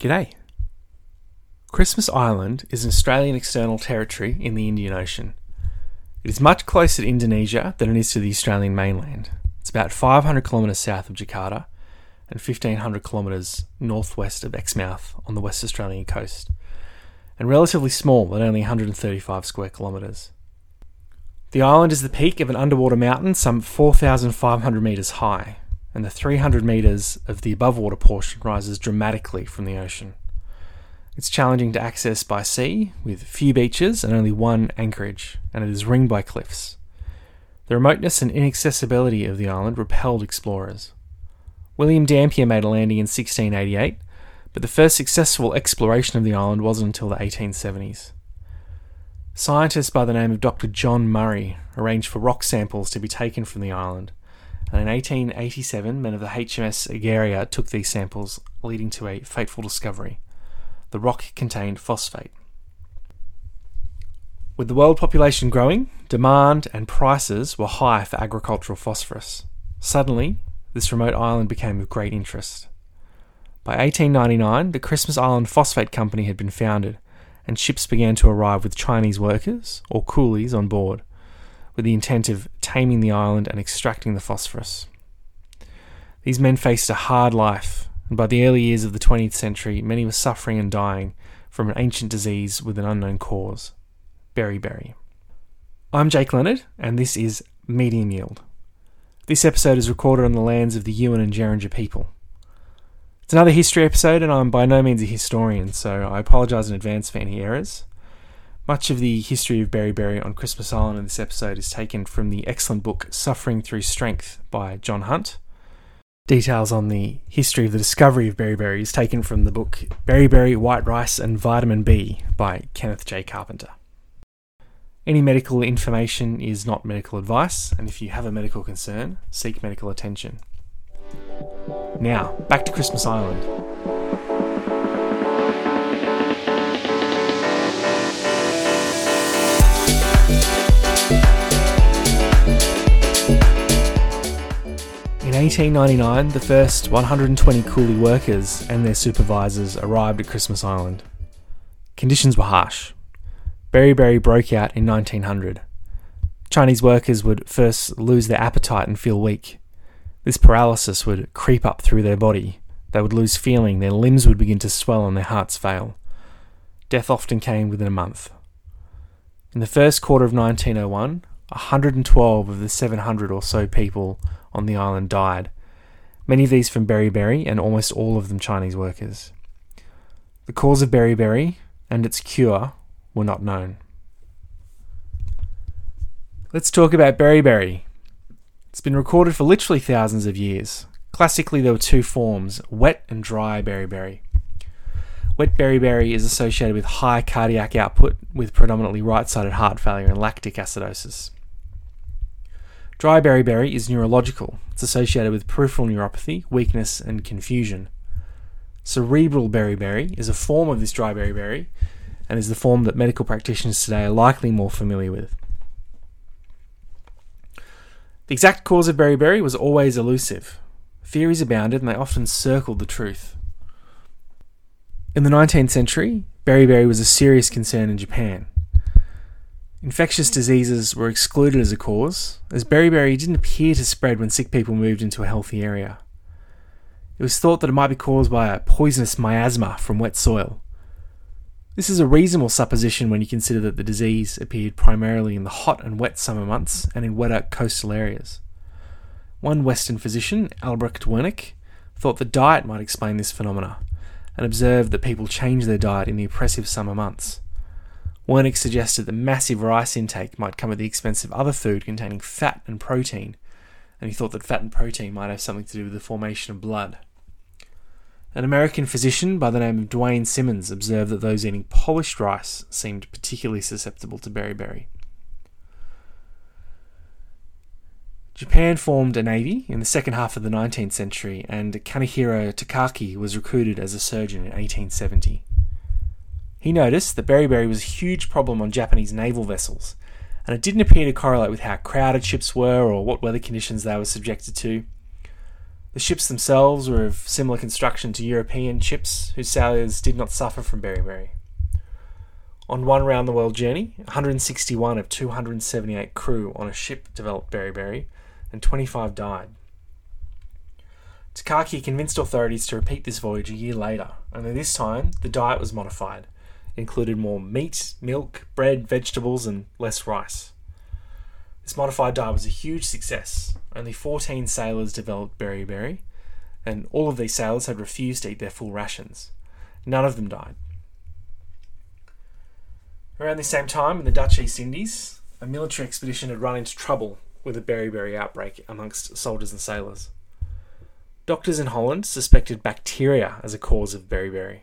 G'day. Christmas Island is an Australian external territory in the Indian Ocean. It is much closer to Indonesia than it is to the Australian mainland. It's about 500 kilometres south of Jakarta and 1500 kilometres northwest of Exmouth on the West Australian coast, and relatively small at only 135 square kilometres. The island is the peak of an underwater mountain some 4,500 metres high, and the 300 metres of the above water portion rises dramatically from the ocean. It's challenging to access by sea, with few beaches and only one anchorage, and it is ringed by cliffs. The remoteness and inaccessibility of the island repelled explorers. William Dampier made a landing in 1688, but the first successful exploration of the island wasn't until the 1870s. Scientists by the name of Dr. John Murray arranged for rock samples to be taken from the island, and in 1887, men of the HMS Egeria took these samples, leading to a fateful discovery. The rock contained phosphate. With the world population growing, demand and prices were high for agricultural phosphorus. Suddenly, this remote island became of great interest. By 1899, the Christmas Island Phosphate Company had been founded, and ships began to arrive with Chinese workers, or coolies, on board, with the intent of taming the island and extracting the phosphorus. These men faced a hard life, and by the early years of the 20th century, many were suffering and dying from an ancient disease with an unknown cause beriberi. I'm Jake Leonard, and this is Medium Yield. This episode is recorded on the lands of the Yuin and Geringer people. It's another history episode, and I'm by no means a historian, so I apologise in advance for any errors. Much of the history of Beriberi on Christmas Island in this episode is taken from the excellent book Suffering Through Strength by John Hunt. Details on the history of the discovery of beriberi is taken from the book Beriberi, White Rice and Vitamin B by Kenneth J. Carpenter. Any medical information is not medical advice, and if you have a medical concern, seek medical attention. Now, back to Christmas Island. In 1899, the first 120 coolie workers and their supervisors arrived at Christmas Island. Conditions were harsh. Beriberi broke out in 1900. Chinese workers would first lose their appetite and feel weak. This paralysis would creep up through their body. They would lose feeling, their limbs would begin to swell, and their hearts fail. Death often came within a month. In the first quarter of 1901, 112 of the 700 or so people on the island died, many of these from beriberi and almost all of them Chinese workers. The cause of beriberi and its cure were not known. Let's talk about beriberi. It's been recorded for literally thousands of years. Classically, there were two forms wet and dry beriberi. Wet beriberi is associated with high cardiac output with predominantly right sided heart failure and lactic acidosis. Dry beriberi is neurological. It's associated with peripheral neuropathy, weakness, and confusion. Cerebral beriberi is a form of this dry beriberi and is the form that medical practitioners today are likely more familiar with. The exact cause of beriberi was always elusive. Theories abounded and they often circled the truth. In the 19th century, beriberi was a serious concern in Japan. Infectious hmm. diseases were excluded as a cause, as beriberi didn't appear to spread when sick people moved into a healthy area. It was thought that it might be caused by a poisonous miasma from wet soil. This is a reasonable supposition when you consider that the disease appeared primarily in the hot and wet summer months and in wetter coastal areas. One Western physician, Albrecht Wernicke, thought the diet might explain this phenomena, and observed that people changed their diet in the oppressive summer months. Wernicke suggested that massive rice intake might come at the expense of other food containing fat and protein, and he thought that fat and protein might have something to do with the formation of blood. An American physician by the name of Duane Simmons observed that those eating polished rice seemed particularly susceptible to beriberi. Japan formed a navy in the second half of the 19th century, and Kanehiro Takaki was recruited as a surgeon in 1870. He noticed that beriberi was a huge problem on Japanese naval vessels, and it didn't appear to correlate with how crowded ships were or what weather conditions they were subjected to. The ships themselves were of similar construction to European ships, whose sailors did not suffer from beriberi. On one round the world journey, 161 of 278 crew on a ship developed beriberi, and 25 died. Takaki convinced authorities to repeat this voyage a year later, only this time the diet was modified. It included more meat, milk, bread, vegetables, and less rice. This modified diet was a huge success. Only 14 sailors developed beriberi, and all of these sailors had refused to eat their full rations. None of them died. Around the same time, in the Dutch East Indies, a military expedition had run into trouble with a beriberi outbreak amongst soldiers and sailors. Doctors in Holland suspected bacteria as a cause of beriberi.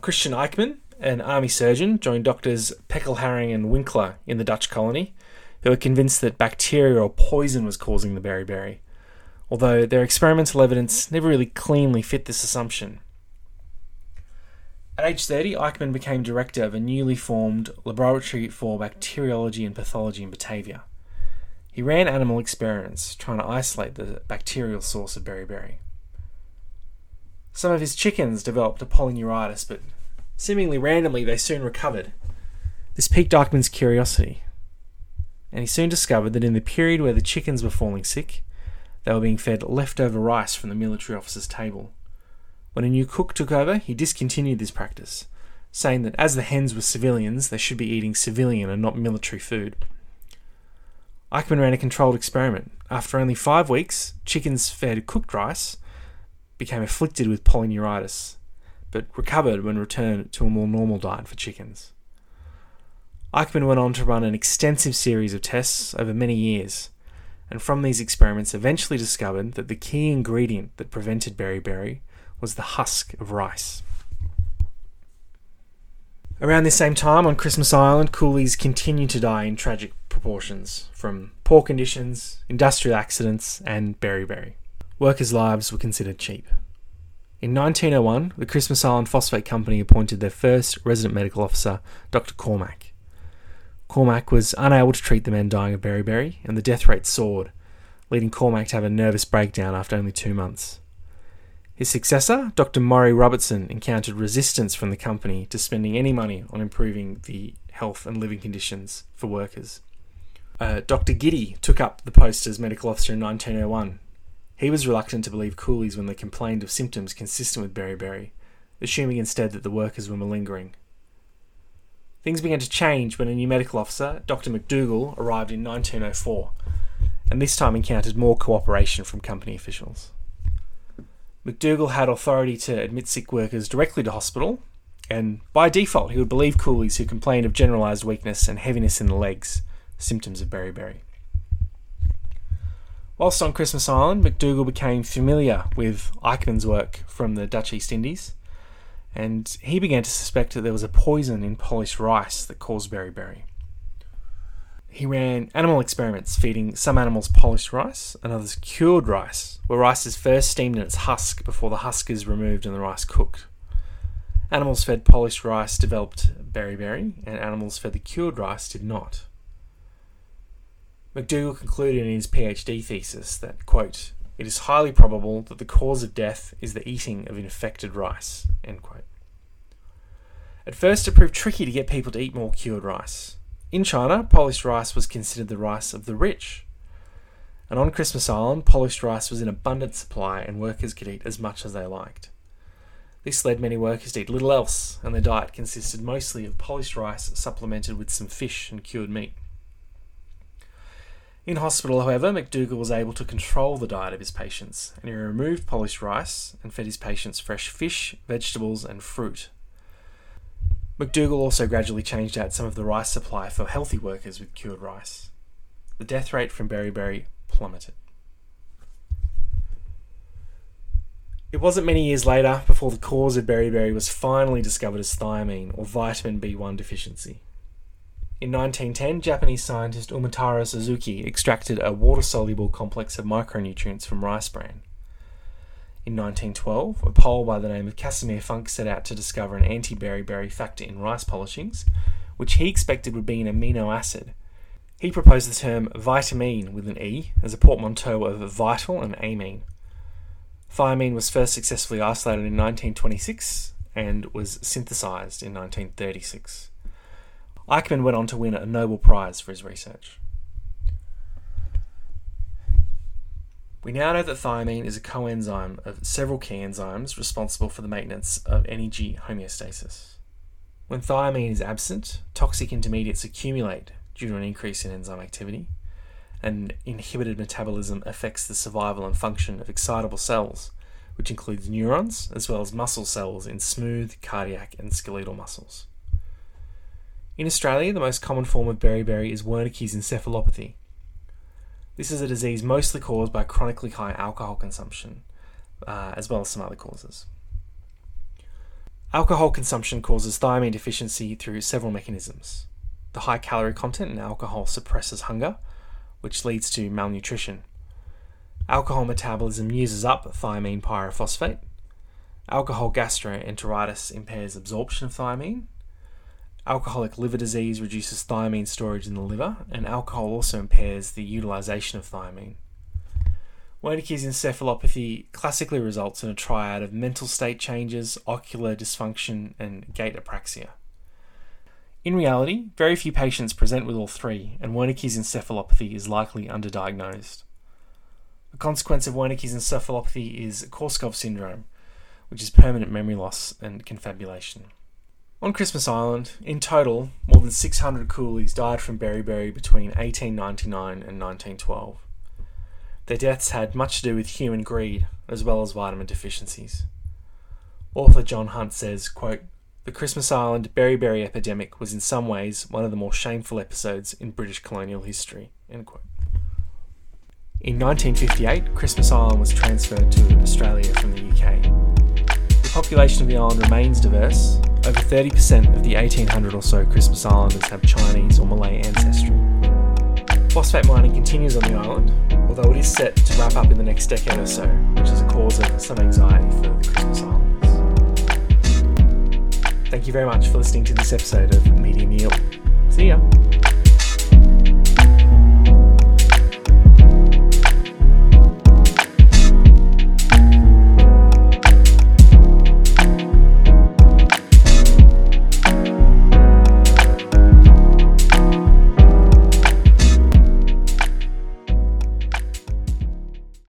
Christian Eijkman, an army surgeon, joined doctors Pekelharing and Winkler in the Dutch colony, who were convinced that bacteria or poison was causing the beriberi, although their experimental evidence never really cleanly fit this assumption. At age 30, Eijkman became director of a newly formed laboratory for bacteriology and pathology in Batavia. He ran animal experiments trying to isolate the bacterial source of beriberi. Some of his chickens developed a polyneuritis, but seemingly randomly they soon recovered. This piqued Eijkman's curiosity, and he soon discovered that in the period where the chickens were falling sick, they were being fed leftover rice from the military officer's table. When a new cook took over, he discontinued this practice, saying that as the hens were civilians, they should be eating civilian and not military food. Eijkman ran a controlled experiment. After only five weeks, chickens fed cooked rice became afflicted with polyneuritis, but recovered when returned to a more normal diet for chickens. Eijkman went on to run an extensive series of tests over many years, and from these experiments eventually discovered that the key ingredient that prevented beriberi was the husk of rice. Around this same time, on Christmas Island, coolies continued to die in tragic proportions from poor conditions, industrial accidents, and beriberi. Workers' lives were considered cheap. In 1901, the Christmas Island Phosphate Company appointed their first resident medical officer, Dr. Cormack. Cormack was unable to treat the men dying of beriberi, and the death rate soared, leading Cormack to have a nervous breakdown after only two months. His successor, Dr. Murray Robertson, encountered resistance from the company to spending any money on improving the health and living conditions for workers. Uh, Dr. Giddy took up the post as medical officer in 1901. He was reluctant to believe coolies when they complained of symptoms consistent with beriberi, assuming instead that the workers were malingering. Things began to change when a new medical officer, Dr. McDougall, arrived in 1904, and this time encountered more cooperation from company officials. McDougall had authority to admit sick workers directly to hospital, and by default, he would believe coolies who complained of generalised weakness and heaviness in the legs, symptoms of beriberi. Whilst on Christmas Island, McDougall became familiar with Eijkman's work from the Dutch East Indies, and he began to suspect that there was a poison in polished rice that caused beriberi. He ran animal experiments feeding some animals polished rice and others cured rice, where rice is first steamed in its husk before the husk is removed and the rice cooked. Animals fed polished rice developed beriberi, and animals fed the cured rice did not. McDougall concluded in his PhD thesis that, quote, it is highly probable that the cause of death is the eating of infected rice, end quote. At first, it proved tricky to get people to eat more cured rice. In China, polished rice was considered the rice of the rich. And on Christmas Island, polished rice was in abundant supply and workers could eat as much as they liked. This led many workers to eat little else, and their diet consisted mostly of polished rice supplemented with some fish and cured meat. In hospital, however, McDougall was able to control the diet of his patients, and he removed polished rice and fed his patients fresh fish, vegetables, and fruit. McDougall also gradually changed out some of the rice supply for healthy workers with cured rice. The death rate from beriberi plummeted. It wasn't many years later before the cause of beriberi was finally discovered as thiamine or vitamin B1 deficiency. In 1910, Japanese scientist Umetaro Suzuki extracted a water soluble complex of micronutrients from rice bran. In 1912, a Pole by the name of Casimir Funk set out to discover an anti beriberi factor in rice polishings, which he expected would be an amino acid. He proposed the term vitamine with an E as a portmanteau of vital and amine. Thiamine was first successfully isolated in 1926 and was synthesized in 1936. Eijkman went on to win a Nobel Prize for his research. We now know that thiamine is a coenzyme of several key enzymes responsible for the maintenance of energy homeostasis. When thiamine is absent, toxic intermediates accumulate due to an increase in enzyme activity, and inhibited metabolism affects the survival and function of excitable cells, which includes neurons as well as muscle cells in smooth, cardiac, and skeletal muscles. In Australia, the most common form of beriberi is Wernicke's encephalopathy. This is a disease mostly caused by chronically high alcohol consumption, uh, as well as some other causes. Alcohol consumption causes thiamine deficiency through several mechanisms. The high calorie content in alcohol suppresses hunger, which leads to malnutrition. Alcohol metabolism uses up thiamine pyrophosphate. Alcohol gastroenteritis impairs absorption of thiamine. Alcoholic liver disease reduces thiamine storage in the liver, and alcohol also impairs the utilization of thiamine. Wernicke's encephalopathy classically results in a triad of mental state changes, ocular dysfunction, and gait apraxia. In reality, very few patients present with all three, and Wernicke's encephalopathy is likely underdiagnosed. A consequence of Wernicke's encephalopathy is Korsakoff syndrome, which is permanent memory loss and confabulation. On Christmas Island, in total, more than 600 coolies died from beriberi between 1899 and 1912. Their deaths had much to do with human greed as well as vitamin deficiencies. Author John Hunt says, quote, the Christmas Island beriberi epidemic was in some ways one of the more shameful episodes in British colonial history. In 1958, Christmas Island was transferred to Australia from the UK. The population of the island remains diverse. Over 30% of the 1800 or so Christmas Islanders have Chinese or Malay ancestry. Phosphate mining continues on the island, although it is set to wrap up in the next decade or so, which is a cause of some anxiety for the Christmas Islanders. Thank you very much for listening to this episode of Medium Yield. See ya.